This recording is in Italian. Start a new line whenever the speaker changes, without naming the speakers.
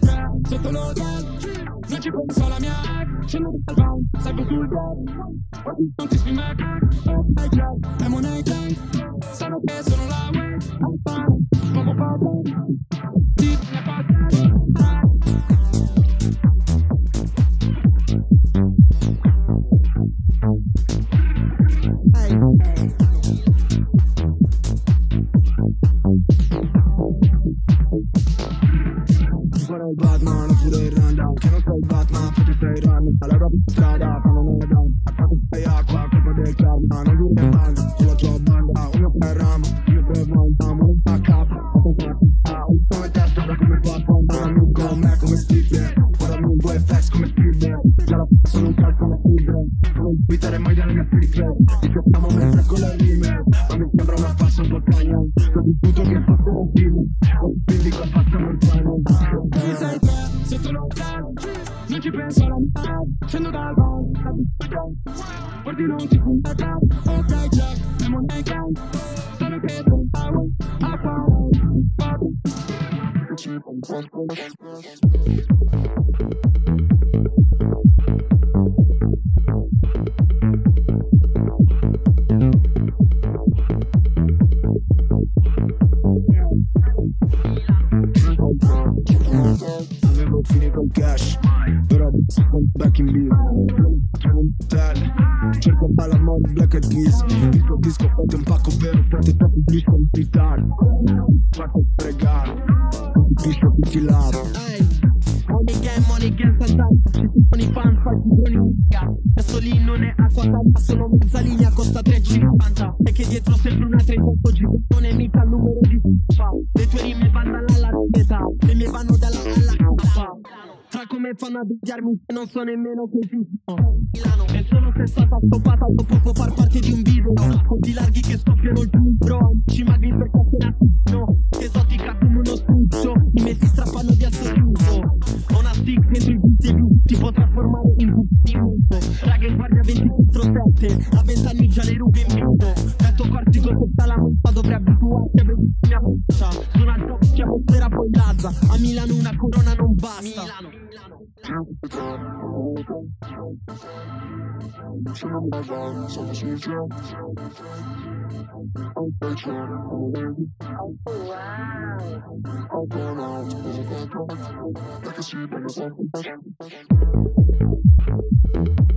tre sotto l'hotel Non ci penso alla mia Scendo dal van, salgo sul Oggi non ti sfima Ok, jet, è money gang Sanno che sono la way I'm fine, come padre Sì, Il Batman oppure il rundown Che non sei Batman, perché sei rundown Alla in strada, fanno una down Attacco sei acqua, colpa del karma Non dire banda, sulla Ti piacciamo mentre con le rime Ma mi sembra una un po' cagna Così tutto che fatto un film Quindi qua facciamo il bagno. Chi sei te? Sotto l'hotel Non ci penso alla mia Scendo dal pista Porti non punta cap Ok check Memo nei gang. Sono che power A fare Avevo back in beat. Un hotel Cerco un balla modi black and keys Il tuo disco fate un pacco vero Fate il disco in ritardo. Fatto pregare. Disco tutti lavo
Money gang, money gang, saltare Ci sono i fan, fai i in musica Adesso lì non è acqua calda Sono mezza linea, costa 3,50 E che dietro sempre una 38 G Non è mica il numero di fa Le tue rime vanno alla Come fanno a odiarmi se non so nemmeno che esistono. Milano E sono stata stoppata dopo far parte di un video. Conti larghi che scoppiano il giubro Amici magri per casserattino Esotica come uno struzzo I mezzi strappano di assoluto Ho una stick dentro i busti Ti può trasformare in busti muto Raga in guardia 24-7 A 20 anni già le rughe in viso Metto quarti con tutta la monta Dovrei abituarti a vedere mia faccia Sono al top che atmosfera poi lazza. A Milano una corona non basta. Milano.
Thank